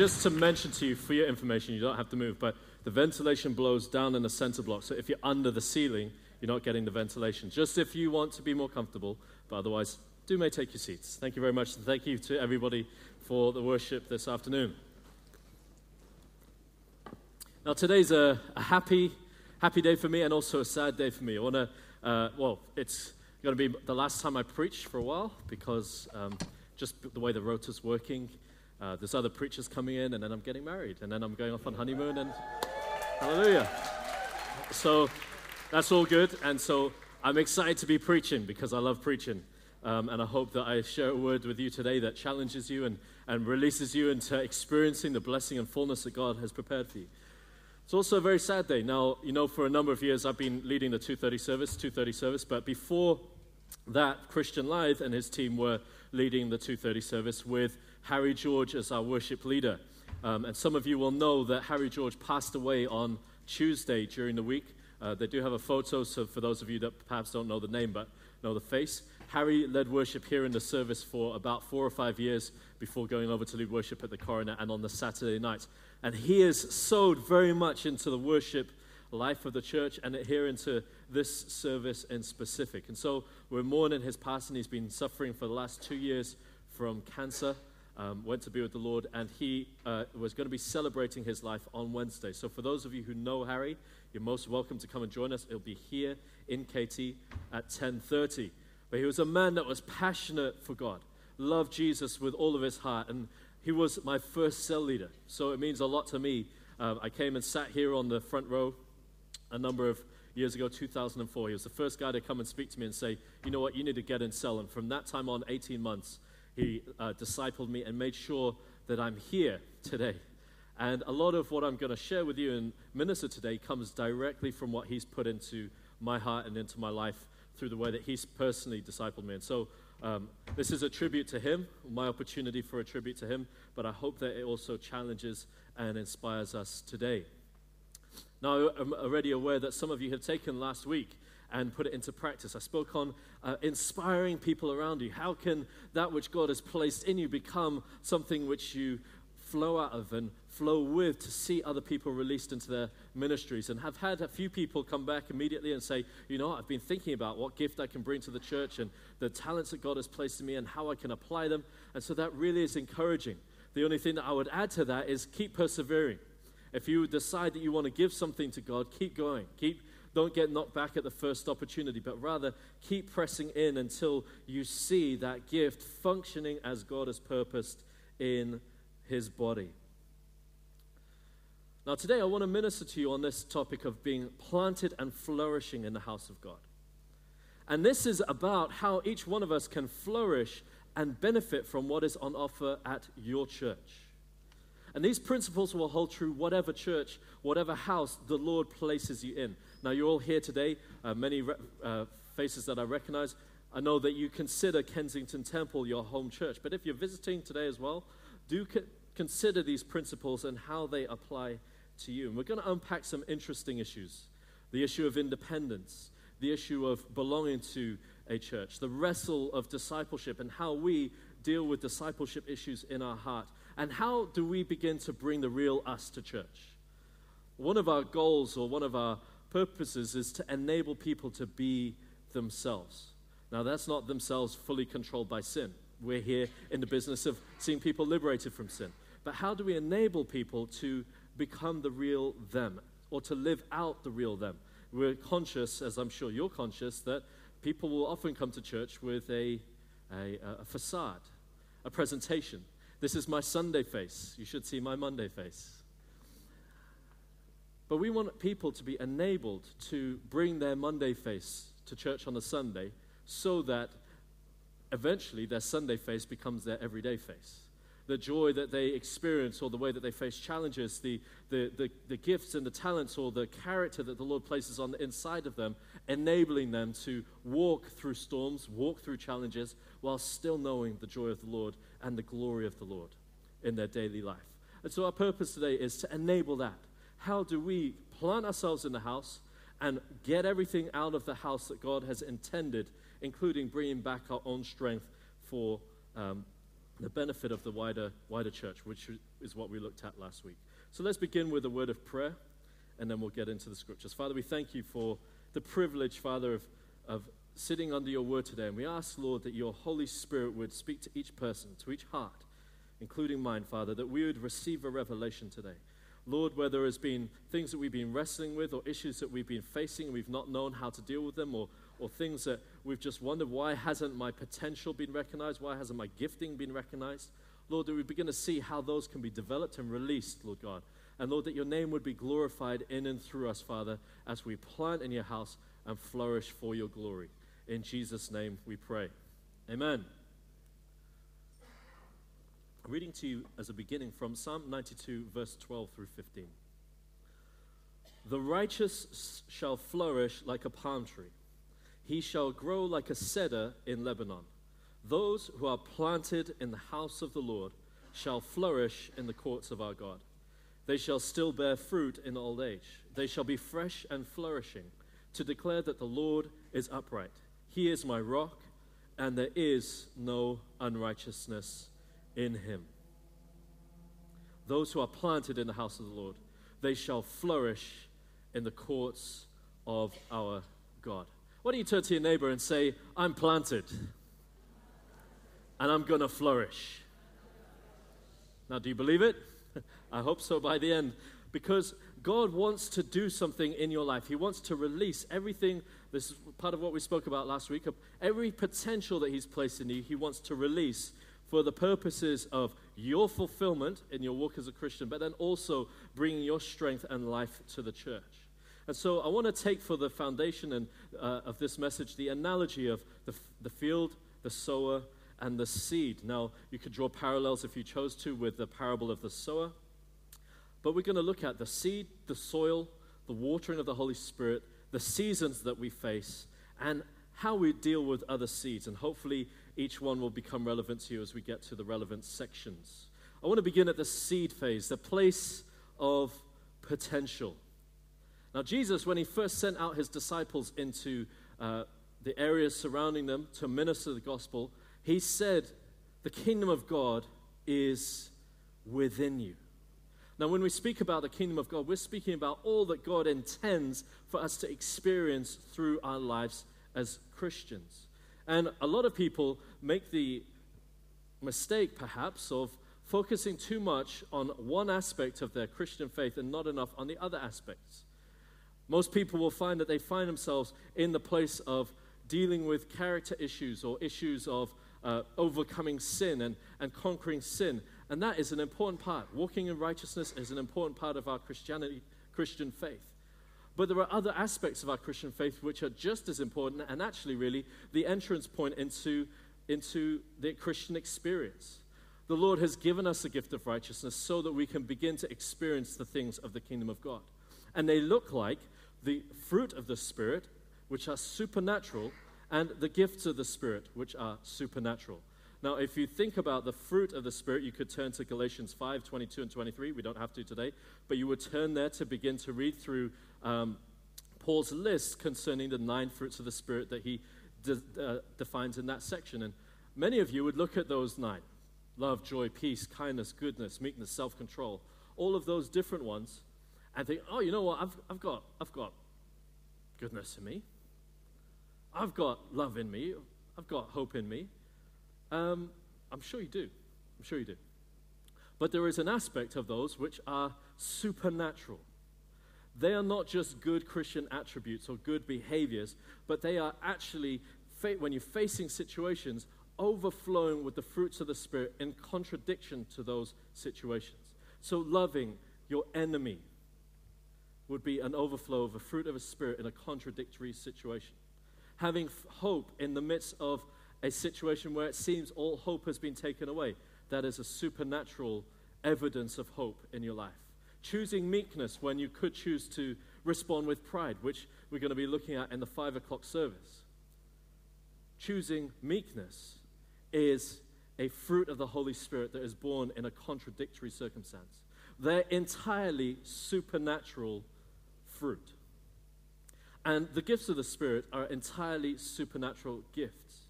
just to mention to you for your information, you don't have to move, but the ventilation blows down in the center block. So if you're under the ceiling, you're not getting the ventilation. Just if you want to be more comfortable, but otherwise, do may take your seats. Thank you very much. And thank you to everybody for the worship this afternoon. Now, today's a, a happy, happy day for me and also a sad day for me. I want to, uh, well, it's going to be the last time I preach for a while because um, just the way the rota's working, uh, there's other preachers coming in, and then I'm getting married, and then I'm going off on honeymoon, and hallelujah. So that's all good, and so I'm excited to be preaching because I love preaching. Um, and I hope that I share a word with you today that challenges you and, and releases you into experiencing the blessing and fullness that God has prepared for you. It's also a very sad day. Now, you know, for a number of years I've been leading the 230 service, 230 service, but before that, Christian Lythe and his team were leading the 230 service with Harry George as our worship leader. Um, and some of you will know that Harry George passed away on Tuesday during the week. Uh, they do have a photo, so for those of you that perhaps don't know the name but know the face, Harry led worship here in the service for about four or five years before going over to lead worship at the Coronet and on the Saturday night. And he is sowed very much into the worship life of the church and here into this service in specific. And so we're mourning his passing. He's been suffering for the last two years from cancer. Um, went to be with the Lord, and he uh, was going to be celebrating his life on Wednesday. So, for those of you who know Harry, you're most welcome to come and join us. It'll be here in KT at 10:30. But he was a man that was passionate for God, loved Jesus with all of his heart, and he was my first cell leader, so it means a lot to me. Uh, I came and sat here on the front row a number of years ago, 2004. He was the first guy to come and speak to me and say, You know what, you need to get in cell. And from that time on, 18 months, he uh, discipled me and made sure that I'm here today. And a lot of what I'm going to share with you and minister today comes directly from what he's put into my heart and into my life through the way that he's personally discipled me. And so um, this is a tribute to him, my opportunity for a tribute to him, but I hope that it also challenges and inspires us today. Now, I'm already aware that some of you have taken last week and put it into practice. I spoke on uh, inspiring people around you. How can that which God has placed in you become something which you flow out of and flow with to see other people released into their ministries. And have had a few people come back immediately and say, you know, I've been thinking about what gift I can bring to the church and the talents that God has placed in me and how I can apply them. And so that really is encouraging. The only thing that I would add to that is keep persevering. If you decide that you want to give something to God, keep going. Keep don't get knocked back at the first opportunity, but rather keep pressing in until you see that gift functioning as God has purposed in his body. Now, today I want to minister to you on this topic of being planted and flourishing in the house of God. And this is about how each one of us can flourish and benefit from what is on offer at your church. And these principles will hold true whatever church, whatever house the Lord places you in. Now, you're all here today, uh, many re- uh, faces that I recognize. I know that you consider Kensington Temple your home church, but if you're visiting today as well, do co- consider these principles and how they apply to you. And we're going to unpack some interesting issues the issue of independence, the issue of belonging to a church, the wrestle of discipleship, and how we deal with discipleship issues in our heart. And how do we begin to bring the real us to church? One of our goals or one of our purposes is to enable people to be themselves. Now, that's not themselves fully controlled by sin. We're here in the business of seeing people liberated from sin. But how do we enable people to become the real them or to live out the real them? We're conscious, as I'm sure you're conscious, that people will often come to church with a, a, a facade, a presentation. This is my Sunday face. You should see my Monday face. But we want people to be enabled to bring their Monday face to church on a Sunday so that eventually their Sunday face becomes their everyday face. The joy that they experience, or the way that they face challenges, the, the, the, the, gifts and the talents, or the character that the Lord places on the inside of them, enabling them to walk through storms, walk through challenges, while still knowing the joy of the Lord and the glory of the Lord in their daily life. And so, our purpose today is to enable that. How do we plant ourselves in the house and get everything out of the house that God has intended including bringing back our own strength for um, the benefit of the wider, wider church, which is what we looked at last week. So let's begin with a word of prayer, and then we'll get into the scriptures. Father, we thank you for the privilege, Father, of, of sitting under your word today. And we ask, Lord, that your Holy Spirit would speak to each person, to each heart, including mine, Father, that we would receive a revelation today. Lord, where there has been things that we've been wrestling with or issues that we've been facing and we've not known how to deal with them or, or things that we've just wondered why hasn't my potential been recognized? Why hasn't my gifting been recognized? Lord, that we begin to see how those can be developed and released, Lord God. And Lord, that your name would be glorified in and through us, Father, as we plant in your house and flourish for your glory. In Jesus' name we pray. Amen. Reading to you as a beginning from Psalm 92, verse 12 through 15. The righteous shall flourish like a palm tree, he shall grow like a cedar in Lebanon. Those who are planted in the house of the Lord shall flourish in the courts of our God. They shall still bear fruit in old age. They shall be fresh and flourishing to declare that the Lord is upright. He is my rock, and there is no unrighteousness in him. Those who are planted in the house of the Lord, they shall flourish in the courts of our God. Why don't you turn to your neighbor and say, I'm planted and I'm going to flourish? Now, do you believe it? I hope so by the end. Because God wants to do something in your life. He wants to release everything. This is part of what we spoke about last week. Every potential that He's placed in you, He wants to release for the purposes of your fulfillment in your walk as a Christian, but then also bringing your strength and life to the church. And so I want to take for the foundation and, uh, of this message the analogy of the, the field, the sower, and the seed. Now, you could draw parallels if you chose to with the parable of the sower, but we're going to look at the seed, the soil, the watering of the Holy Spirit, the seasons that we face, and how we deal with other seeds. And hopefully, each one will become relevant to you as we get to the relevant sections. I want to begin at the seed phase, the place of potential. Now, Jesus, when he first sent out his disciples into uh, the areas surrounding them to minister the gospel, he said, The kingdom of God is within you. Now, when we speak about the kingdom of God, we're speaking about all that God intends for us to experience through our lives as Christians. And a lot of people make the mistake, perhaps, of focusing too much on one aspect of their Christian faith and not enough on the other aspects. Most people will find that they find themselves in the place of dealing with character issues or issues of uh, overcoming sin and, and conquering sin. And that is an important part. Walking in righteousness is an important part of our Christianity, Christian faith. But there are other aspects of our Christian faith which are just as important and actually, really, the entrance point into, into the Christian experience. The Lord has given us a gift of righteousness so that we can begin to experience the things of the kingdom of God. And they look like the fruit of the Spirit, which are supernatural, and the gifts of the Spirit, which are supernatural. Now, if you think about the fruit of the Spirit, you could turn to Galatians 5 22 and 23. We don't have to today, but you would turn there to begin to read through um, Paul's list concerning the nine fruits of the Spirit that he de- uh, defines in that section. And many of you would look at those nine love, joy, peace, kindness, goodness, meekness, self control, all of those different ones, and think, oh, you know what? I've, I've, got, I've got goodness in me. I've got love in me. I've got hope in me. Um, I'm sure you do. I'm sure you do. But there is an aspect of those which are supernatural. They are not just good Christian attributes or good behaviors, but they are actually, when you're facing situations, overflowing with the fruits of the Spirit in contradiction to those situations. So, loving your enemy would be an overflow of the fruit of the Spirit in a contradictory situation. Having hope in the midst of a situation where it seems all hope has been taken away. That is a supernatural evidence of hope in your life. Choosing meekness when you could choose to respond with pride, which we're going to be looking at in the five o'clock service. Choosing meekness is a fruit of the Holy Spirit that is born in a contradictory circumstance. They're entirely supernatural fruit. And the gifts of the Spirit are entirely supernatural gifts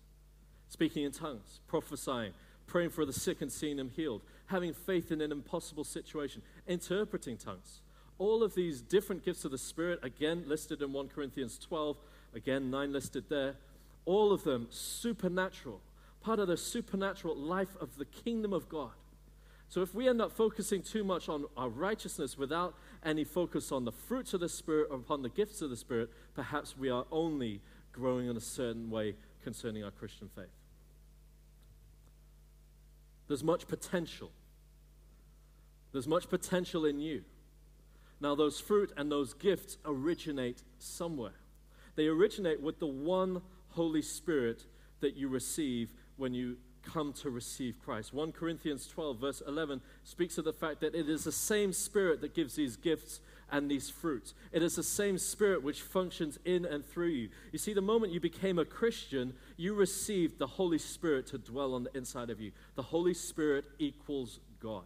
speaking in tongues, prophesying, praying for the sick and seeing them healed, having faith in an impossible situation, interpreting tongues. All of these different gifts of the Spirit, again listed in 1 Corinthians 12, again, nine listed there, all of them supernatural, part of the supernatural life of the kingdom of God. So if we end up focusing too much on our righteousness without any focus on the fruits of the Spirit or upon the gifts of the Spirit, perhaps we are only growing in a certain way concerning our Christian faith. There's much potential. There's much potential in you. Now, those fruit and those gifts originate somewhere. They originate with the one Holy Spirit that you receive when you come to receive Christ. 1 Corinthians 12, verse 11, speaks of the fact that it is the same Spirit that gives these gifts and these fruits. It is the same Spirit which functions in and through you. You see, the moment you became a Christian, you received the Holy Spirit to dwell on the inside of you. The Holy Spirit equals God.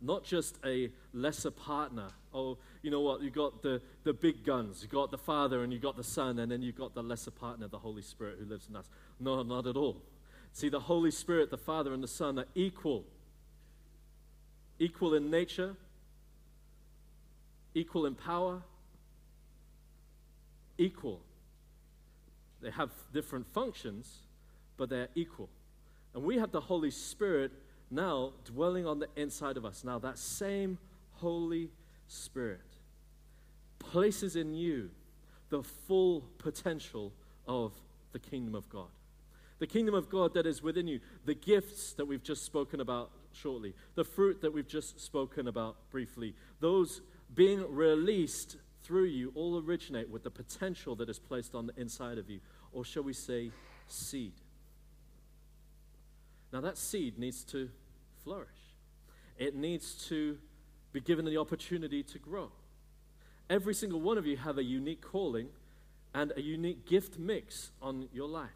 Not just a lesser partner. Oh, you know what? You got the, the big guns. You got the Father and you got the Son, and then you got the lesser partner, the Holy Spirit, who lives in us. No, not at all. See, the Holy Spirit, the Father, and the Son are equal. Equal in nature, equal in power, equal. They have different functions, but they're equal. And we have the Holy Spirit now dwelling on the inside of us. Now, that same Holy Spirit places in you the full potential of the kingdom of God. The kingdom of God that is within you, the gifts that we've just spoken about shortly, the fruit that we've just spoken about briefly, those being released through you all originate with the potential that is placed on the inside of you, or shall we say, seed. Now, that seed needs to flourish, it needs to be given the opportunity to grow. Every single one of you have a unique calling and a unique gift mix on your life.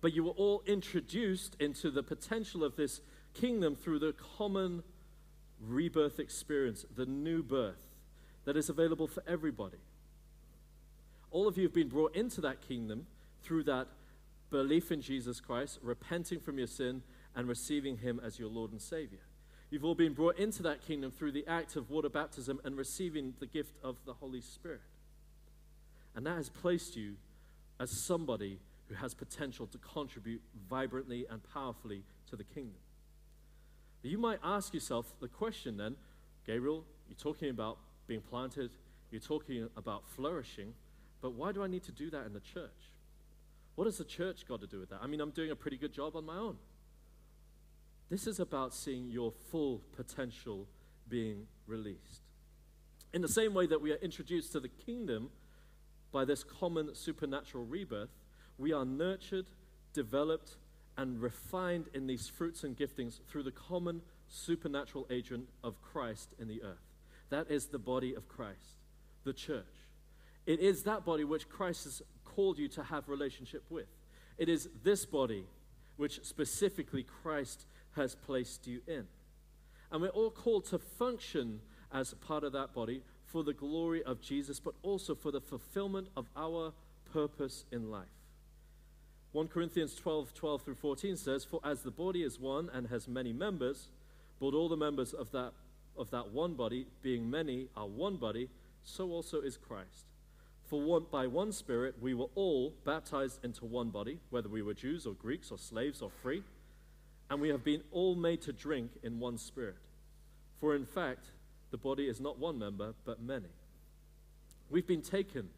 But you were all introduced into the potential of this kingdom through the common rebirth experience, the new birth that is available for everybody. All of you have been brought into that kingdom through that belief in Jesus Christ, repenting from your sin, and receiving Him as your Lord and Savior. You've all been brought into that kingdom through the act of water baptism and receiving the gift of the Holy Spirit. And that has placed you as somebody who has potential to contribute vibrantly and powerfully to the kingdom. You might ask yourself the question then, Gabriel, you're talking about being planted, you're talking about flourishing, but why do I need to do that in the church? What has the church got to do with that? I mean, I'm doing a pretty good job on my own. This is about seeing your full potential being released. In the same way that we are introduced to the kingdom by this common supernatural rebirth, we are nurtured, developed, and refined in these fruits and giftings through the common supernatural agent of Christ in the earth. That is the body of Christ, the church. It is that body which Christ has called you to have relationship with. It is this body which specifically Christ has placed you in. And we're all called to function as part of that body for the glory of Jesus, but also for the fulfillment of our purpose in life. 1 Corinthians 12 12 through 14 says, For as the body is one and has many members, but all the members of that, of that one body, being many, are one body, so also is Christ. For one, by one Spirit we were all baptized into one body, whether we were Jews or Greeks or slaves or free, and we have been all made to drink in one Spirit. For in fact, the body is not one member, but many. We've been taken,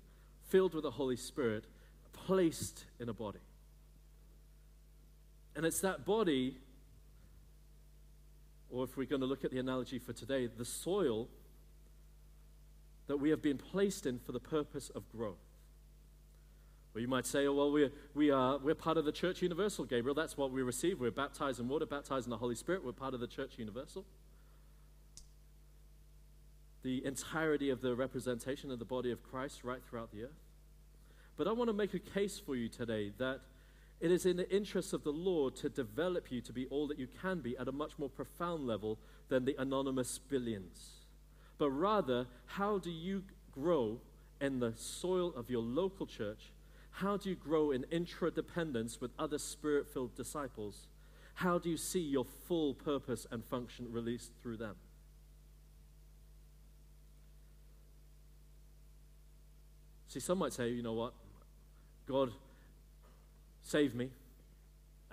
filled with the Holy Spirit, placed in a body. And it's that body, or if we're going to look at the analogy for today, the soil that we have been placed in for the purpose of growth. Or you might say, oh, well, we're, we are, uh, we're part of the church universal, Gabriel. That's what we receive. We're baptized in water, baptized in the Holy Spirit. We're part of the church universal. The entirety of the representation of the body of Christ right throughout the earth. But I want to make a case for you today that it is in the interest of the Lord to develop you to be all that you can be at a much more profound level than the anonymous billions. But rather, how do you grow in the soil of your local church How do you grow in interdependence with other spirit filled disciples? How do you see your full purpose and function released through them? See, some might say, you know what? God saved me,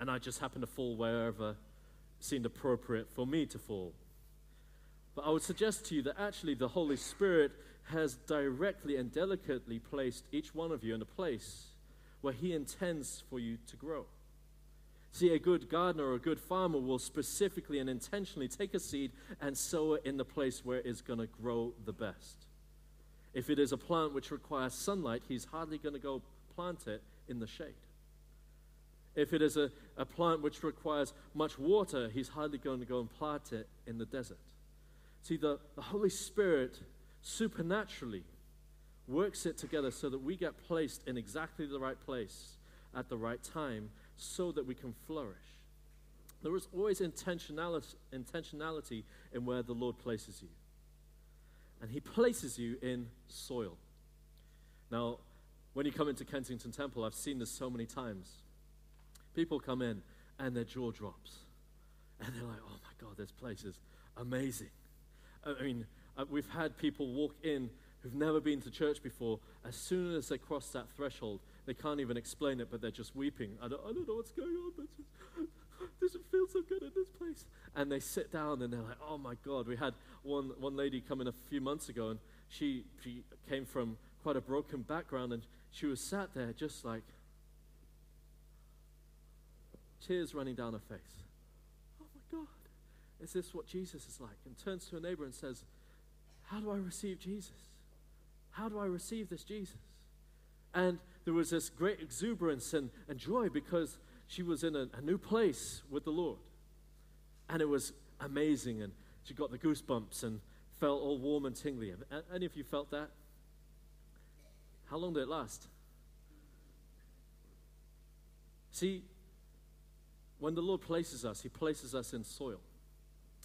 and I just happen to fall wherever seemed appropriate for me to fall. But I would suggest to you that actually the Holy Spirit has directly and delicately placed each one of you in a place where He intends for you to grow. See, a good gardener or a good farmer will specifically and intentionally take a seed and sow it in the place where it's going to grow the best. If it is a plant which requires sunlight, he's hardly going to go plant it in the shade. If it is a, a plant which requires much water, he's hardly going to go and plant it in the desert. See, the, the Holy Spirit supernaturally works it together so that we get placed in exactly the right place at the right time so that we can flourish. There is always intentionality, intentionality in where the Lord places you. And He places you in soil. Now, when you come into Kensington Temple, I've seen this so many times. People come in and their jaw drops. And they're like, oh my God, this place is amazing. I mean, uh, we've had people walk in who've never been to church before. As soon as they cross that threshold, they can't even explain it, but they're just weeping. I don't, I don't know what's going on, but just, so good in this place. And they sit down and they're like, oh my God. We had one, one lady come in a few months ago, and she, she came from quite a broken background, and she was sat there just like tears running down her face. Oh my God. Is this what Jesus is like? And turns to a neighbor and says, How do I receive Jesus? How do I receive this Jesus? And there was this great exuberance and, and joy because she was in a, a new place with the Lord. And it was amazing. And she got the goosebumps and felt all warm and tingly. Any of you felt that? How long did it last? See, when the Lord places us, He places us in soil.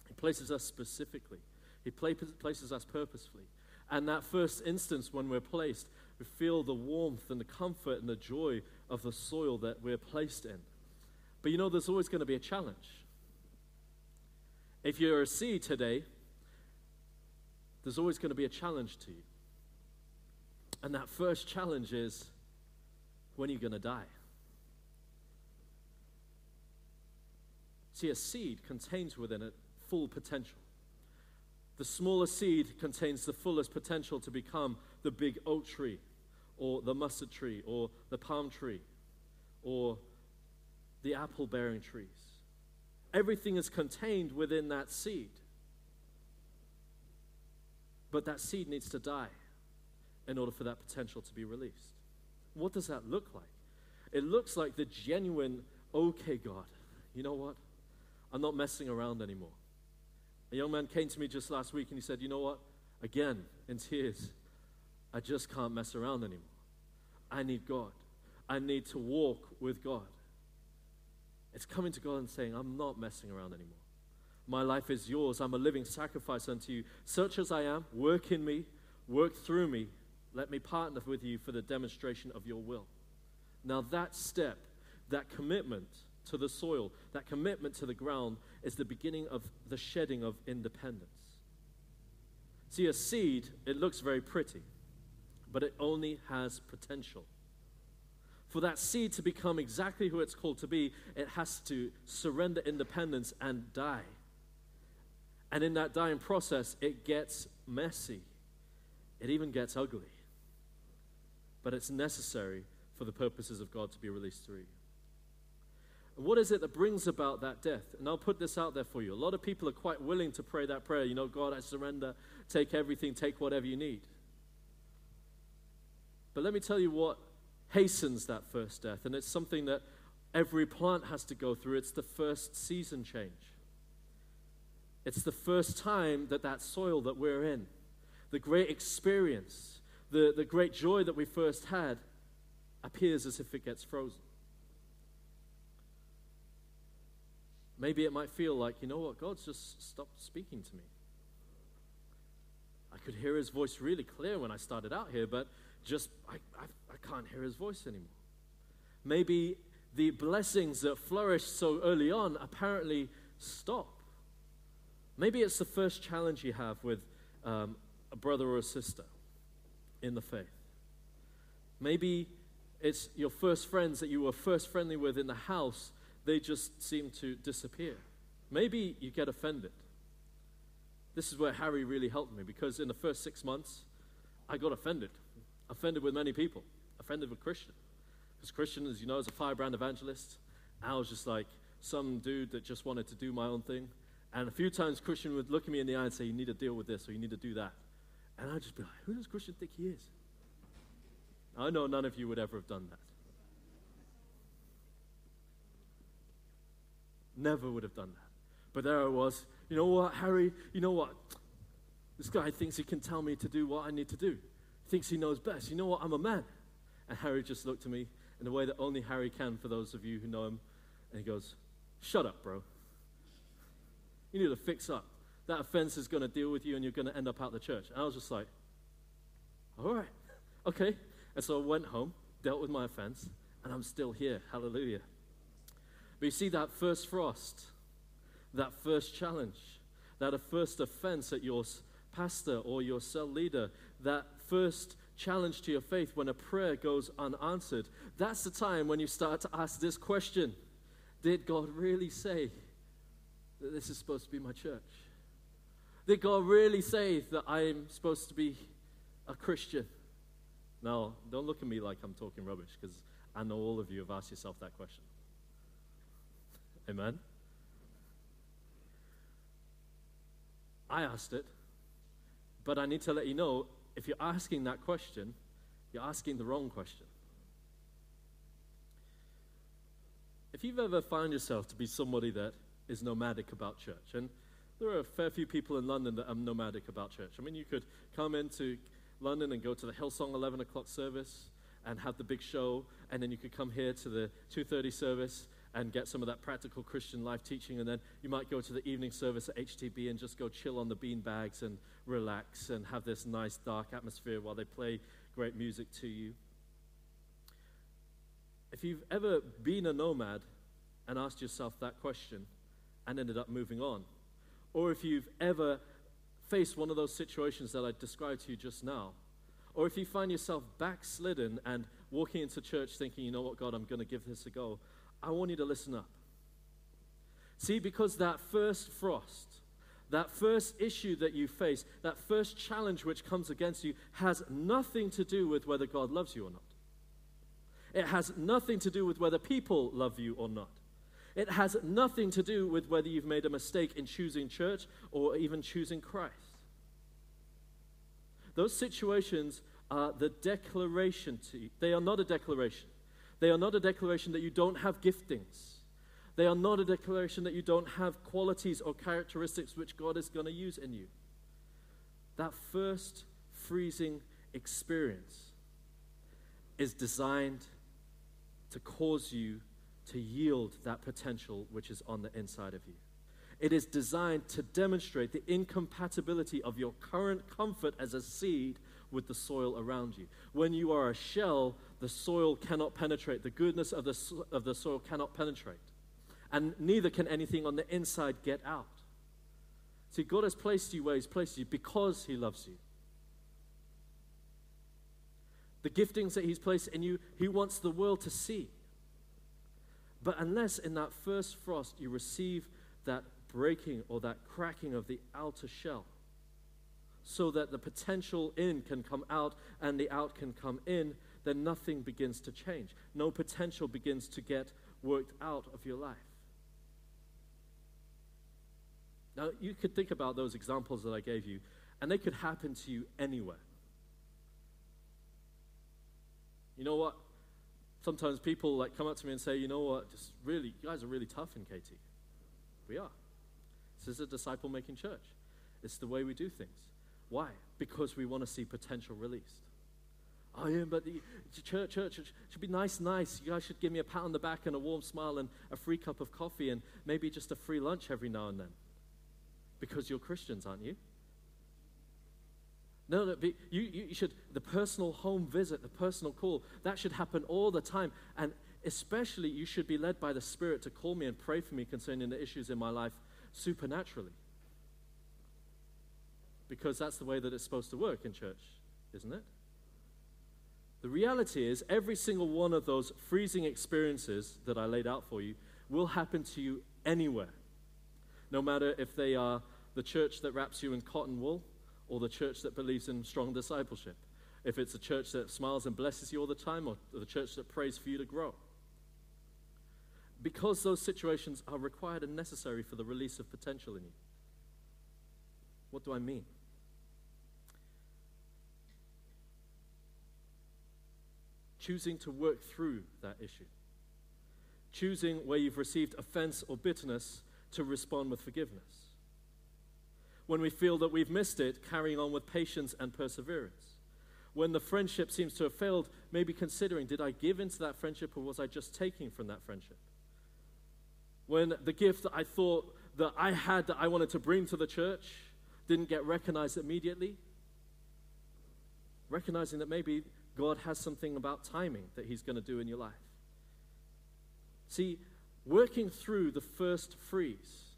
He places us specifically. He places us purposefully. And that first instance, when we're placed, we feel the warmth and the comfort and the joy of the soil that we're placed in. But you know, there's always going to be a challenge. If you're a seed today, there's always going to be a challenge to you. And that first challenge is when are you going to die? See, a seed contains within it full potential. The smallest seed contains the fullest potential to become the big oak tree, or the mustard tree, or the palm tree, or the apple bearing trees. Everything is contained within that seed. But that seed needs to die in order for that potential to be released. What does that look like? It looks like the genuine, okay, God, you know what? I'm not messing around anymore. A young man came to me just last week and he said, You know what? Again, in tears, I just can't mess around anymore. I need God. I need to walk with God. It's coming to God and saying, I'm not messing around anymore. My life is yours. I'm a living sacrifice unto you. Search as I am, work in me, work through me. Let me partner with you for the demonstration of your will. Now, that step, that commitment, to the soil, that commitment to the ground, is the beginning of the shedding of independence. See, a seed, it looks very pretty, but it only has potential. For that seed to become exactly who it's called to be, it has to surrender independence and die. And in that dying process, it gets messy. It even gets ugly. But it's necessary for the purposes of God to be released through. What is it that brings about that death? And I'll put this out there for you. A lot of people are quite willing to pray that prayer. You know, God, I surrender, take everything, take whatever you need. But let me tell you what hastens that first death. And it's something that every plant has to go through. It's the first season change. It's the first time that that soil that we're in, the great experience, the, the great joy that we first had, appears as if it gets frozen. Maybe it might feel like, you know what, God's just stopped speaking to me. I could hear his voice really clear when I started out here, but just I, I, I can't hear his voice anymore. Maybe the blessings that flourished so early on apparently stop. Maybe it's the first challenge you have with um, a brother or a sister in the faith. Maybe it's your first friends that you were first friendly with in the house, they just seem to disappear. Maybe you get offended. This is where Harry really helped me because in the first six months, I got offended. Offended with many people, offended with Christian. Because Christian, as you know, is a firebrand evangelist. I was just like some dude that just wanted to do my own thing. And a few times Christian would look at me in the eye and say, You need to deal with this or you need to do that. And I'd just be like, Who does Christian think he is? I know none of you would ever have done that. Never would have done that. But there I was. You know what, Harry? You know what? This guy thinks he can tell me to do what I need to do. He thinks he knows best. You know what? I'm a man. And Harry just looked at me in the way that only Harry can, for those of you who know him. And he goes, Shut up, bro. You need to fix up. That offense is going to deal with you and you're going to end up out of the church. And I was just like, All right, okay. And so I went home, dealt with my offense, and I'm still here. Hallelujah. But you see, that first frost, that first challenge, that first offense at your pastor or your cell leader, that first challenge to your faith when a prayer goes unanswered, that's the time when you start to ask this question Did God really say that this is supposed to be my church? Did God really say that I'm supposed to be a Christian? Now, don't look at me like I'm talking rubbish because I know all of you have asked yourself that question. Amen? I asked it, but I need to let you know if you're asking that question, you're asking the wrong question. If you've ever found yourself to be somebody that is nomadic about church, and there are a fair few people in London that are nomadic about church. I mean, you could come into London and go to the Hillsong 11 o'clock service and have the big show, and then you could come here to the 2:30 service and get some of that practical Christian life teaching, and then you might go to the evening service at HTB and just go chill on the bean bags and relax and have this nice dark atmosphere while they play great music to you. If you've ever been a nomad and asked yourself that question and ended up moving on, or if you've ever faced one of those situations that I described to you just now, or if you find yourself backslidden and walking into church thinking, you know what, God, I'm going to give this a go, I want you to listen up. See, because that first frost, that first issue that you face, that first challenge which comes against you, has nothing to do with whether God loves you or not. It has nothing to do with whether people love you or not. It has nothing to do with whether you've made a mistake in choosing church or even choosing Christ. Those situations are the declaration to you. They are not a declaration. They are not a declaration that you don't have giftings. They are not a declaration that you don't have qualities or characteristics which God is going to use in you. That first freezing experience is designed to cause you to yield that potential which is on the inside of you. It is designed to demonstrate the incompatibility of your current comfort as a seed with the soil around you. When you are a shell, the soil cannot penetrate, the goodness of the, of the soil cannot penetrate. And neither can anything on the inside get out. See, God has placed you where He's placed you because He loves you. The giftings that He's placed in you, He wants the world to see. But unless in that first frost you receive that breaking or that cracking of the outer shell, so that the potential in can come out and the out can come in, then nothing begins to change. No potential begins to get worked out of your life. Now, you could think about those examples that I gave you, and they could happen to you anywhere. You know what? sometimes people like come up to me and say, you know what, just really, you guys are really tough in KT. We are. This is a disciple making church. It's the way we do things. Why? Because we want to see potential released. Oh, yeah, but the church, church, church should be nice, nice. You guys should give me a pat on the back and a warm smile and a free cup of coffee and maybe just a free lunch every now and then. Because you're Christians, aren't you? No, no, you, you should, the personal home visit, the personal call, that should happen all the time. And especially you should be led by the Spirit to call me and pray for me concerning the issues in my life supernaturally. Because that's the way that it's supposed to work in church, isn't it? The reality is, every single one of those freezing experiences that I laid out for you will happen to you anywhere. No matter if they are the church that wraps you in cotton wool or the church that believes in strong discipleship. If it's a church that smiles and blesses you all the time or the church that prays for you to grow. Because those situations are required and necessary for the release of potential in you. What do I mean? Choosing to work through that issue. Choosing where you've received offense or bitterness to respond with forgiveness when we feel that we've missed it, carrying on with patience and perseverance. When the friendship seems to have failed, maybe considering did I give into that friendship or was I just taking from that friendship? When the gift that I thought that I had that I wanted to bring to the church didn't get recognized immediately, recognizing that maybe God has something about timing that He's going to do in your life. See, working through the first freeze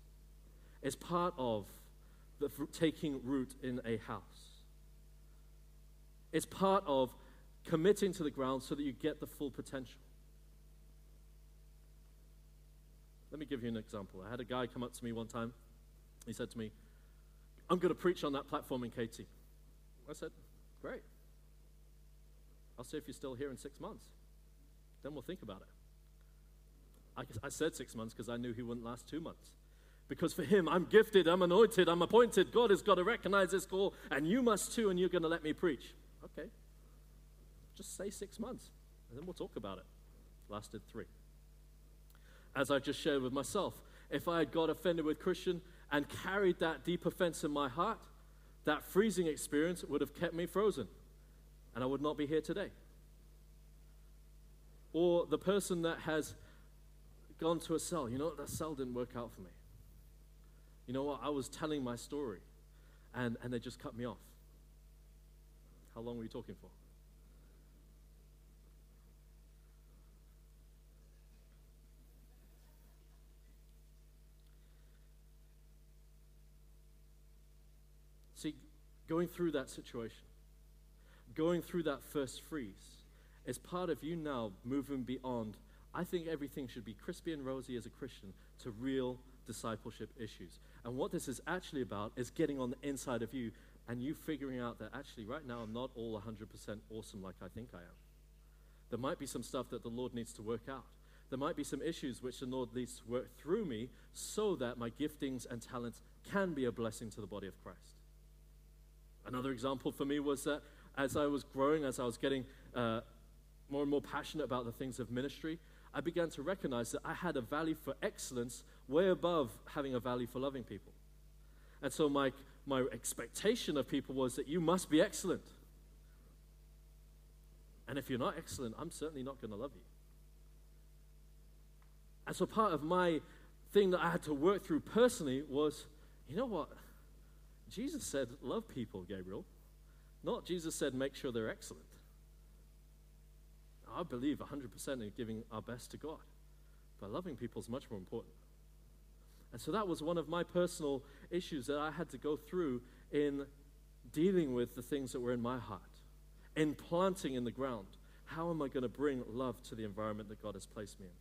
is part of the taking root in a house. It's part of committing to the ground so that you get the full potential. Let me give you an example. I had a guy come up to me one time. He said to me, I'm going to preach on that platform in KT. I said, Great. I'll see if you're still here in six months. Then we'll think about it. I, I said six months because I knew he wouldn't last two months. Because for him, I'm gifted, I'm anointed, I'm appointed. God has got to recognize this call, and you must too, and you're going to let me preach. Okay. Just say six months, and then we'll talk about it. Lasted three. As I just shared with myself, if I had got offended with Christian and carried that deep offense in my heart, that freezing experience would have kept me frozen, and I would not be here today. Or the person that has gone to a cell, you know, that cell didn't work out for me. You know what? I was telling my story and, and they just cut me off. How long were you talking for? See, going through that situation, going through that first freeze, is part of you now moving beyond. I think everything should be crispy and rosy as a Christian to real discipleship issues. And what this is actually about is getting on the inside of you and you figuring out that actually, right now, I'm not all 100% awesome like I think I am. There might be some stuff that the Lord needs to work out. There might be some issues which the Lord needs to work through me so that my giftings and talents can be a blessing to the body of Christ. Another example for me was that as I was growing, as I was getting uh, more and more passionate about the things of ministry, I began to recognize that I had a value for excellence way above having a value for loving people. And so my, my expectation of people was that you must be excellent. And if you're not excellent, I'm certainly not going to love you. And so part of my thing that I had to work through personally was you know what? Jesus said, love people, Gabriel. Not Jesus said, make sure they're excellent. I believe 100% in giving our best to God. But loving people is much more important. And so that was one of my personal issues that I had to go through in dealing with the things that were in my heart, in planting in the ground. How am I going to bring love to the environment that God has placed me in?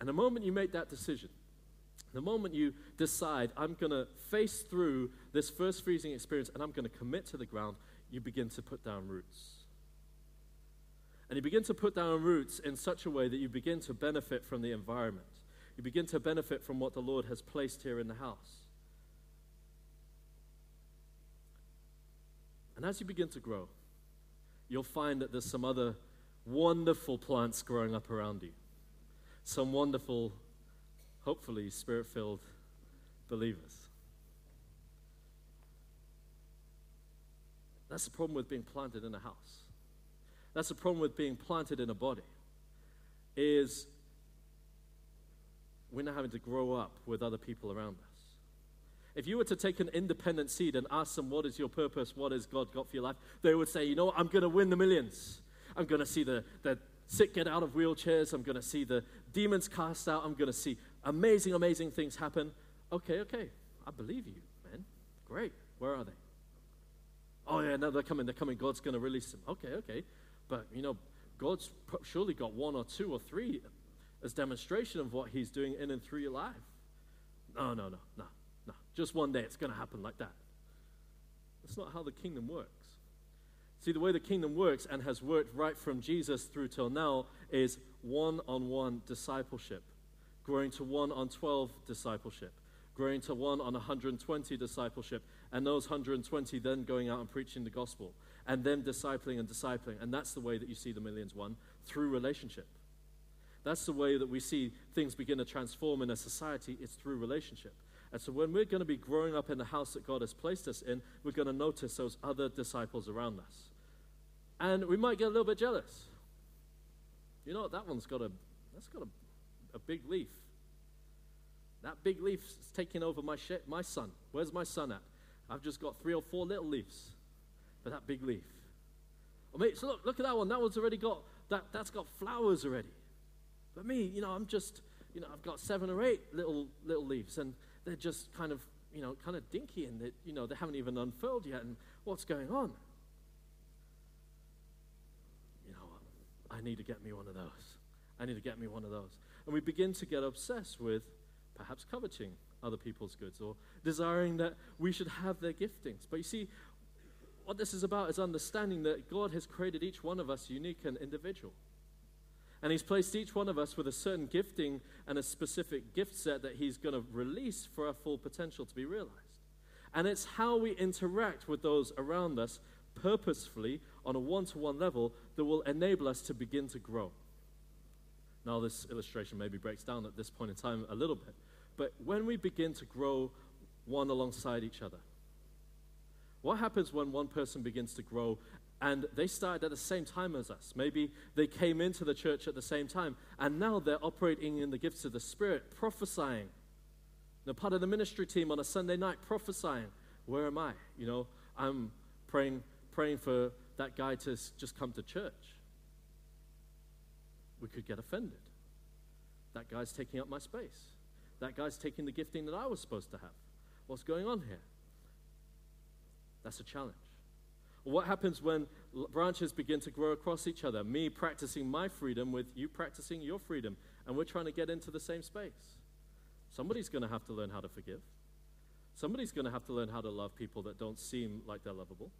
And the moment you make that decision, the moment you decide, I'm going to face through this first freezing experience and I'm going to commit to the ground, you begin to put down roots. And you begin to put down roots in such a way that you begin to benefit from the environment. You begin to benefit from what the Lord has placed here in the house. And as you begin to grow, you'll find that there's some other wonderful plants growing up around you. Some wonderful, hopefully, spirit filled believers. That's the problem with being planted in a house. That's the problem with being planted in a body. Is we're not having to grow up with other people around us. If you were to take an independent seed and ask them, What is your purpose? What has God got for your life? They would say, You know? I'm going to win the millions. I'm going to see the, the sick get out of wheelchairs. I'm going to see the demons cast out. I'm going to see amazing, amazing things happen. Okay, okay. I believe you, man. Great. Where are they? Oh, yeah, no, they're coming. They're coming. God's going to release them. Okay, okay. But, you know, God's surely got one or two or three as demonstration of what He's doing in and through your life. No, no, no, no, no. Just one day it's going to happen like that. That's not how the kingdom works. See, the way the kingdom works and has worked right from Jesus through till now is one on one discipleship, growing to one on 12 discipleship, growing to one on 120 discipleship, and those 120 then going out and preaching the gospel, and then discipling and discipling. And that's the way that you see the millions won through relationship. That's the way that we see things begin to transform in a society, it's through relationship. And so when we're going to be growing up in the house that God has placed us in, we're going to notice those other disciples around us. And we might get a little bit jealous. You know, what? that one's got a that's got a, a big leaf. That big leaf is taking over my sh- my sun. Where's my sun at? I've just got three or four little leaves for that big leaf. Or maybe, so look, look at that one. That one's already got that that's got flowers already. But me, you know, I'm just, you know, I've got seven or eight little little leaves, and they're just kind of, you know, kind of dinky, and they, you know, they haven't even unfurled yet. And what's going on? You know, I need to get me one of those. I need to get me one of those. And we begin to get obsessed with perhaps coveting other people's goods or desiring that we should have their giftings. But you see, what this is about is understanding that God has created each one of us unique and individual. And He's placed each one of us with a certain gifting and a specific gift set that He's going to release for our full potential to be realized. And it's how we interact with those around us purposefully on a one to one level that will enable us to begin to grow. Now, this illustration maybe breaks down at this point in time a little bit, but when we begin to grow one alongside each other, what happens when one person begins to grow and they started at the same time as us. Maybe they came into the church at the same time, and now they're operating in the gifts of the Spirit, prophesying. They're part of the ministry team on a Sunday night, prophesying. Where am I? You know, I'm praying, praying for that guy to just come to church. We could get offended. That guy's taking up my space. That guy's taking the gifting that I was supposed to have. What's going on here? That's a challenge. What happens when branches begin to grow across each other? Me practicing my freedom with you practicing your freedom, and we're trying to get into the same space. Somebody's going to have to learn how to forgive. Somebody's going to have to learn how to love people that don't seem like they're lovable.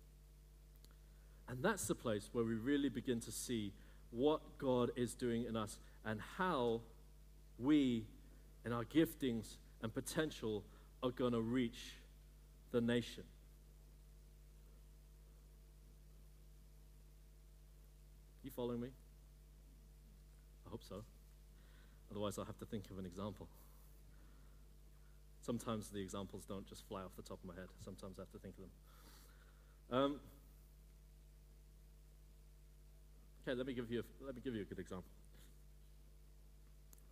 And that's the place where we really begin to see what God is doing in us and how we, in our giftings and potential, are going to reach the nation. You following me? I hope so. Otherwise, I'll have to think of an example. Sometimes the examples don't just fly off the top of my head. Sometimes I have to think of them. Um, okay, let me give you a, let me give you a good example.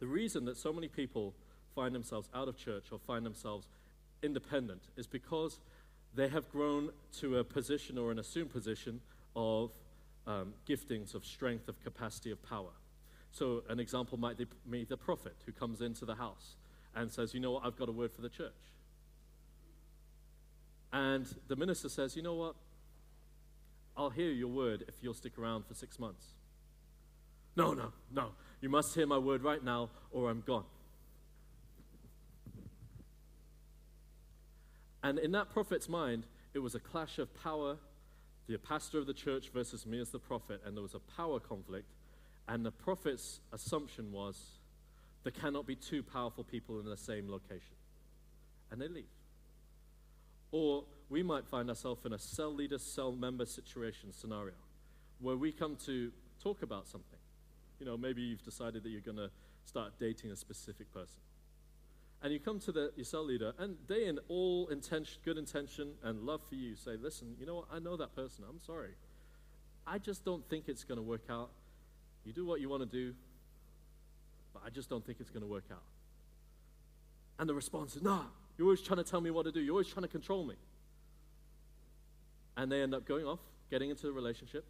The reason that so many people find themselves out of church or find themselves independent is because they have grown to a position or an assumed position of um, giftings of strength, of capacity, of power. So, an example might be the prophet who comes into the house and says, You know what, I've got a word for the church. And the minister says, You know what, I'll hear your word if you'll stick around for six months. No, no, no. You must hear my word right now or I'm gone. And in that prophet's mind, it was a clash of power the pastor of the church versus me as the prophet, and there was a power conflict. And the prophet's assumption was there cannot be two powerful people in the same location. And they leave. Or we might find ourselves in a cell leader, cell member situation scenario where we come to talk about something. You know, maybe you've decided that you're going to start dating a specific person and you come to the, your cell leader, and they, in all intention, good intention and love for you, say, Listen, you know what? I know that person. I'm sorry. I just don't think it's going to work out. You do what you want to do, but I just don't think it's going to work out. And the response is, No, you're always trying to tell me what to do. You're always trying to control me. And they end up going off, getting into the relationship,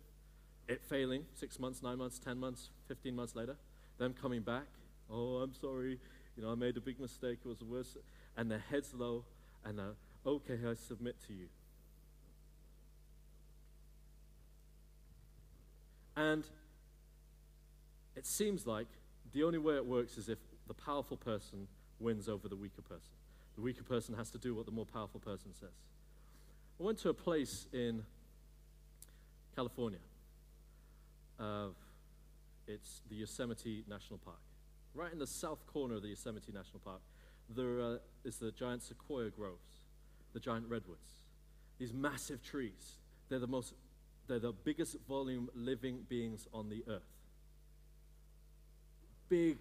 it failing six months, nine months, 10 months, 15 months later, them coming back, oh, I'm sorry, you know, I made a big mistake, it was the worst, and their heads low, and they're, okay, I submit to you. And it seems like the only way it works is if the powerful person wins over the weaker person. The weaker person has to do what the more powerful person says. I went to a place in California. Uh, it's the Yosemite National Park. Right in the south corner of the Yosemite National Park, there uh, is the giant sequoia groves, the giant redwoods. These massive trees. They're the most, they're the biggest volume living beings on the earth. Big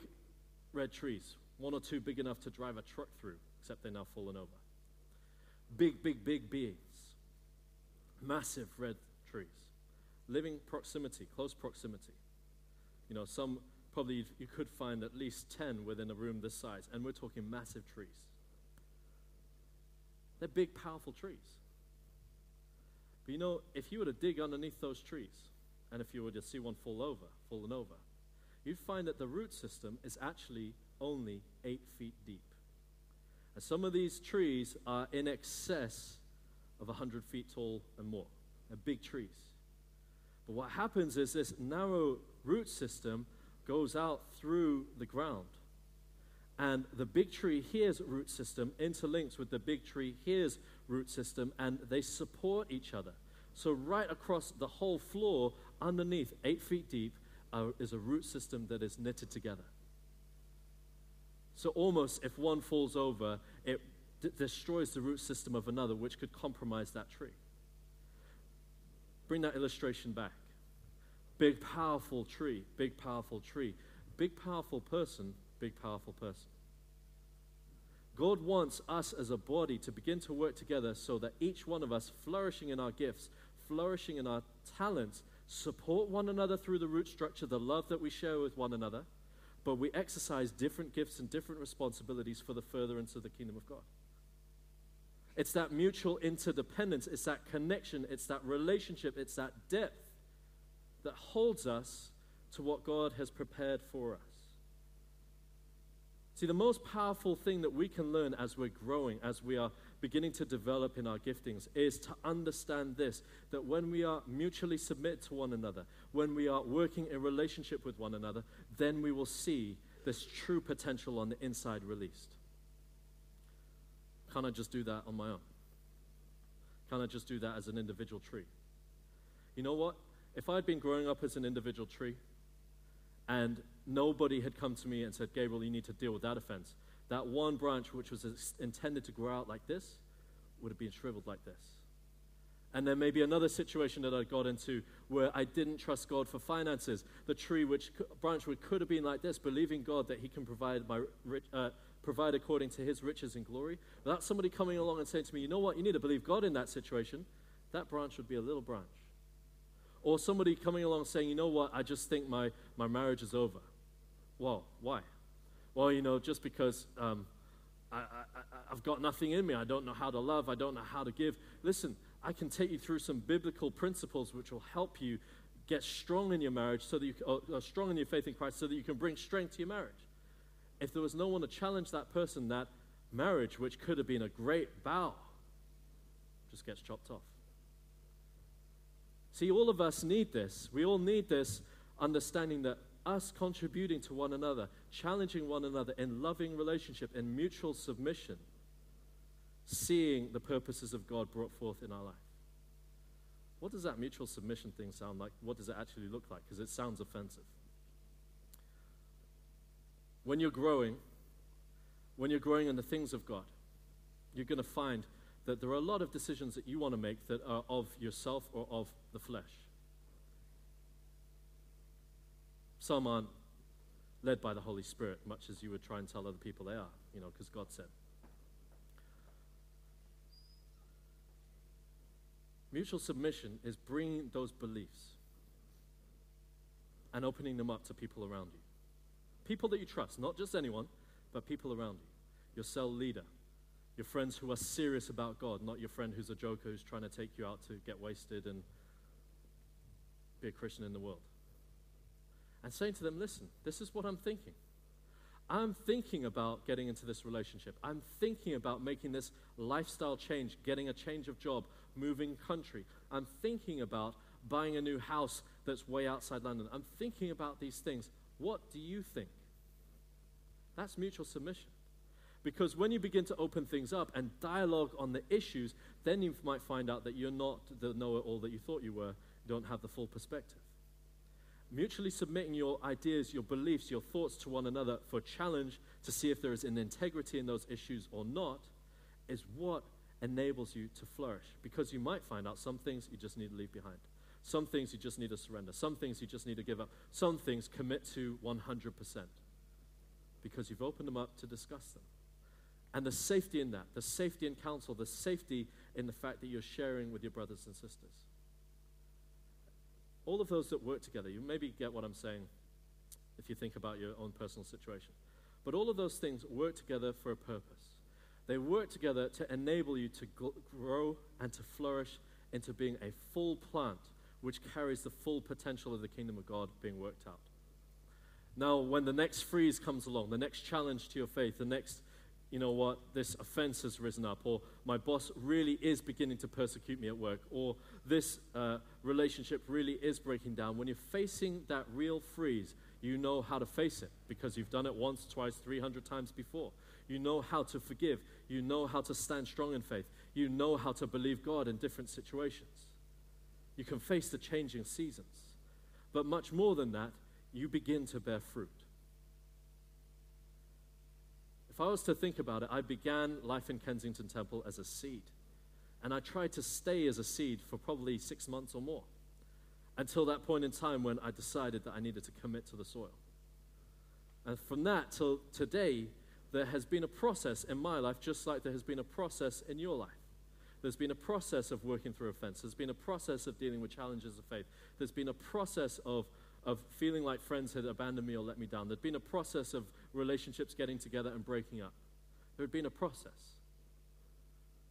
red trees, one or two big enough to drive a truck through, except they're now fallen over. Big, big, big beings. Massive red trees. Living proximity, close proximity. You know, some probably you could find at least 10 within a room this size, and we're talking massive trees. They're big, powerful trees. But you know, if you were to dig underneath those trees, and if you were to see one fall over, fallen over, you'd find that the root system is actually only eight feet deep. And some of these trees are in excess of 100 feet tall and more. They're big trees. But what happens is this narrow root system goes out through the ground. And the big tree here's root system interlinks with the big tree here's root system, and they support each other. So, right across the whole floor, underneath, eight feet deep, uh, is a root system that is knitted together. So, almost if one falls over, it d- destroys the root system of another, which could compromise that tree. Bring that illustration back. Big, powerful tree, big, powerful tree. Big, powerful person, big, powerful person. God wants us as a body to begin to work together so that each one of us, flourishing in our gifts, flourishing in our talents, support one another through the root structure, the love that we share with one another, but we exercise different gifts and different responsibilities for the furtherance of the kingdom of God. It's that mutual interdependence, it's that connection, it's that relationship, it's that depth that holds us to what God has prepared for us. See, the most powerful thing that we can learn as we're growing, as we are beginning to develop in our giftings, is to understand this that when we are mutually submit to one another, when we are working in relationship with one another, then we will see this true potential on the inside released. Can't I just do that on my own? Can't I just do that as an individual tree? You know what? If I'd been growing up as an individual tree and nobody had come to me and said, Gabriel, you need to deal with that offense, that one branch which was intended to grow out like this would have been shriveled like this. And there may be another situation that I got into where I didn't trust God for finances. The tree which branch which could have been like this, believing God that He can provide my uh, provide according to His riches and glory. Without somebody coming along and saying to me, you know what, you need to believe God in that situation. That branch would be a little branch. Or somebody coming along saying, you know what, I just think my, my marriage is over. Well, why? Well, you know, just because um, I, I've got nothing in me. I don't know how to love. I don't know how to give. Listen, I can take you through some biblical principles which will help you get strong in your marriage, so that you are strong in your faith in Christ, so that you can bring strength to your marriage. If there was no one to challenge that person, that marriage, which could have been a great vow, just gets chopped off. See, all of us need this. We all need this understanding that us contributing to one another, challenging one another in loving relationship, in mutual submission seeing the purposes of God brought forth in our life. What does that mutual submission thing sound like? What does it actually look like? Because it sounds offensive. When you're growing, when you're growing in the things of God, you're going to find that there are a lot of decisions that you want to make that are of yourself or of the flesh. Some aren't led by the Holy Spirit, much as you would try and tell other people they are, you know, because God said. Mutual submission is bringing those beliefs and opening them up to people around you. People that you trust, not just anyone, but people around you. Your cell leader, your friends who are serious about God, not your friend who's a joker who's trying to take you out to get wasted and be a Christian in the world. And saying to them, listen, this is what I'm thinking. I'm thinking about getting into this relationship. I'm thinking about making this lifestyle change, getting a change of job, moving country. I'm thinking about buying a new house that's way outside London. I'm thinking about these things. What do you think? That's mutual submission. Because when you begin to open things up and dialogue on the issues, then you might find out that you're not the know it all that you thought you were. Don't have the full perspective. Mutually submitting your ideas, your beliefs, your thoughts to one another for challenge to see if there is an integrity in those issues or not is what enables you to flourish. Because you might find out some things you just need to leave behind. Some things you just need to surrender. Some things you just need to give up. Some things commit to 100% because you've opened them up to discuss them. And the safety in that, the safety in counsel, the safety in the fact that you're sharing with your brothers and sisters. All of those that work together, you maybe get what I'm saying if you think about your own personal situation. But all of those things work together for a purpose. They work together to enable you to grow and to flourish into being a full plant which carries the full potential of the kingdom of God being worked out. Now, when the next freeze comes along, the next challenge to your faith, the next, you know what, this offense has risen up, or my boss really is beginning to persecute me at work, or this uh, relationship really is breaking down, when you're facing that real freeze, you know how to face it because you've done it once, twice, 300 times before. You know how to forgive. You know how to stand strong in faith. You know how to believe God in different situations. You can face the changing seasons. But much more than that, you begin to bear fruit. If I was to think about it, I began life in Kensington Temple as a seed. And I tried to stay as a seed for probably six months or more until that point in time when I decided that I needed to commit to the soil. And from that till today, there has been a process in my life, just like there has been a process in your life. There's been a process of working through offense. There's been a process of dealing with challenges of faith. There's been a process of, of feeling like friends had abandoned me or let me down. There's been a process of relationships getting together and breaking up. There had been a process.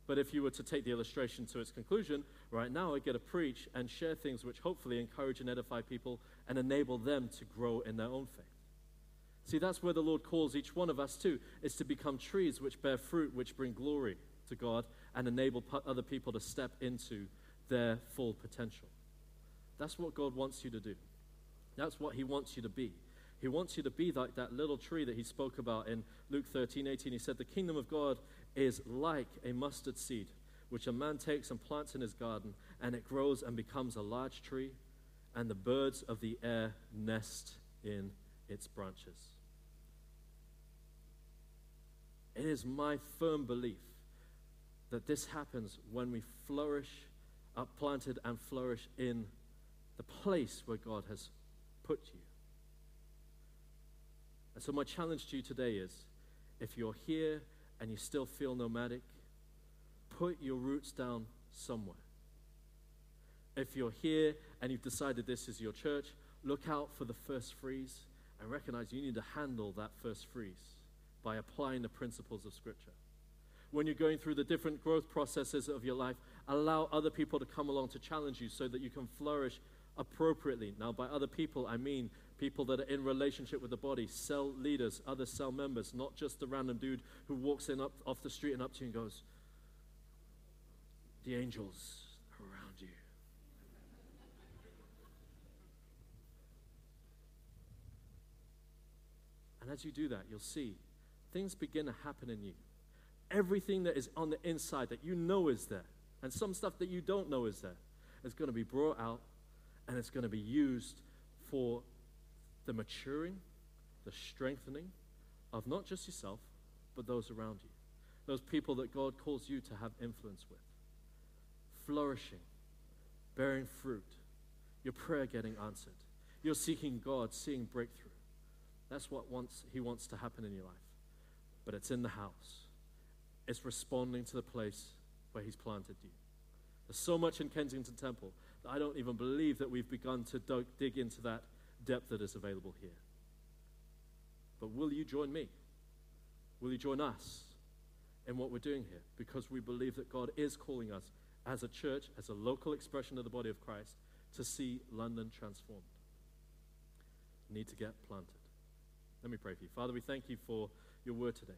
But if you were to take the illustration to its conclusion, right now I get to preach and share things which hopefully encourage and edify people and enable them to grow in their own faith. See, that's where the Lord calls each one of us to, is to become trees which bear fruit, which bring glory to God and enable other people to step into their full potential. That's what God wants you to do. That's what He wants you to be. He wants you to be like that little tree that He spoke about in Luke 13 18. He said, The kingdom of God is like a mustard seed, which a man takes and plants in his garden, and it grows and becomes a large tree, and the birds of the air nest in its branches. It is my firm belief that this happens when we flourish, are planted and flourish in the place where God has put you. And so, my challenge to you today is if you're here and you still feel nomadic, put your roots down somewhere. If you're here and you've decided this is your church, look out for the first freeze and recognize you need to handle that first freeze by applying the principles of Scripture when you're going through the different growth processes of your life, allow other people to come along to challenge you so that you can flourish appropriately. Now, by other people, I mean people that are in relationship with the body, cell leaders, other cell members, not just the random dude who walks in up off the street and up to you and goes, The angels are around you. and as you do that, you'll see things begin to happen in you everything that is on the inside that you know is there, and some stuff that you don't know is there, is going to be brought out and it's going to be used for the maturing, the strengthening of not just yourself, but those around you. Those people that God calls you to have influence with. Flourishing, bearing fruit, your prayer getting answered. You're seeking God, seeing breakthrough. That's what wants, He wants to happen in your life. But it's in the house. It's responding to the place where He's planted you. There's so much in Kensington Temple that I don't even believe that we've begun to dig into that depth that is available here. But will you join me? Will you join us in what we're doing here? Because we believe that God is calling us as a church, as a local expression of the body of Christ, to see London transformed need to get planted. Let me pray for you. Father, we thank you for your word today.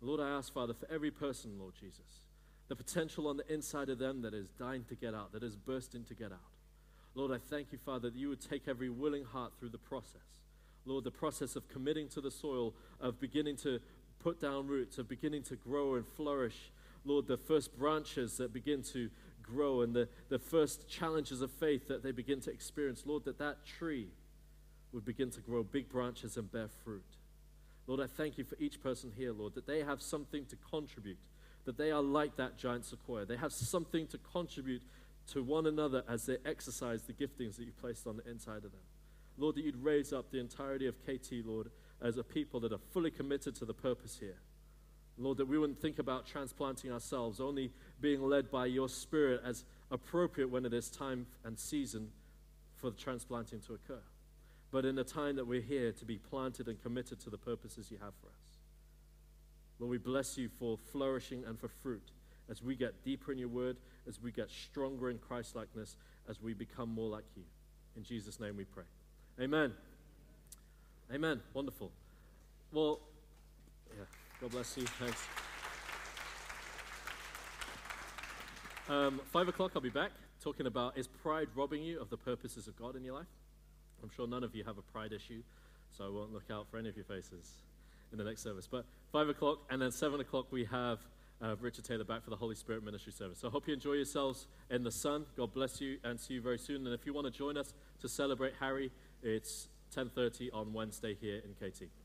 Lord, I ask, Father, for every person, Lord Jesus, the potential on the inside of them that is dying to get out, that is bursting to get out. Lord, I thank you, Father, that you would take every willing heart through the process. Lord, the process of committing to the soil, of beginning to put down roots, of beginning to grow and flourish. Lord, the first branches that begin to grow and the, the first challenges of faith that they begin to experience. Lord, that that tree would begin to grow big branches and bear fruit. Lord, I thank you for each person here, Lord, that they have something to contribute, that they are like that giant sequoia. They have something to contribute to one another as they exercise the giftings that you've placed on the inside of them. Lord, that you'd raise up the entirety of KT, Lord, as a people that are fully committed to the purpose here. Lord, that we wouldn't think about transplanting ourselves, only being led by your Spirit as appropriate when it is time and season for the transplanting to occur. But in the time that we're here to be planted and committed to the purposes you have for us. Lord, we bless you for flourishing and for fruit as we get deeper in your word, as we get stronger in Christ likeness, as we become more like you. In Jesus' name we pray. Amen. Amen. Wonderful. Well, yeah. God bless you. Thanks. Um, five o'clock, I'll be back talking about is pride robbing you of the purposes of God in your life? I'm sure none of you have a pride issue, so I won't look out for any of your faces in the next service. But five o'clock, and then seven o'clock, we have Richard Taylor back for the Holy Spirit Ministry service. So I hope you enjoy yourselves in the sun. God bless you, and see you very soon. And if you want to join us to celebrate Harry, it's 10:30 on Wednesday here in KT.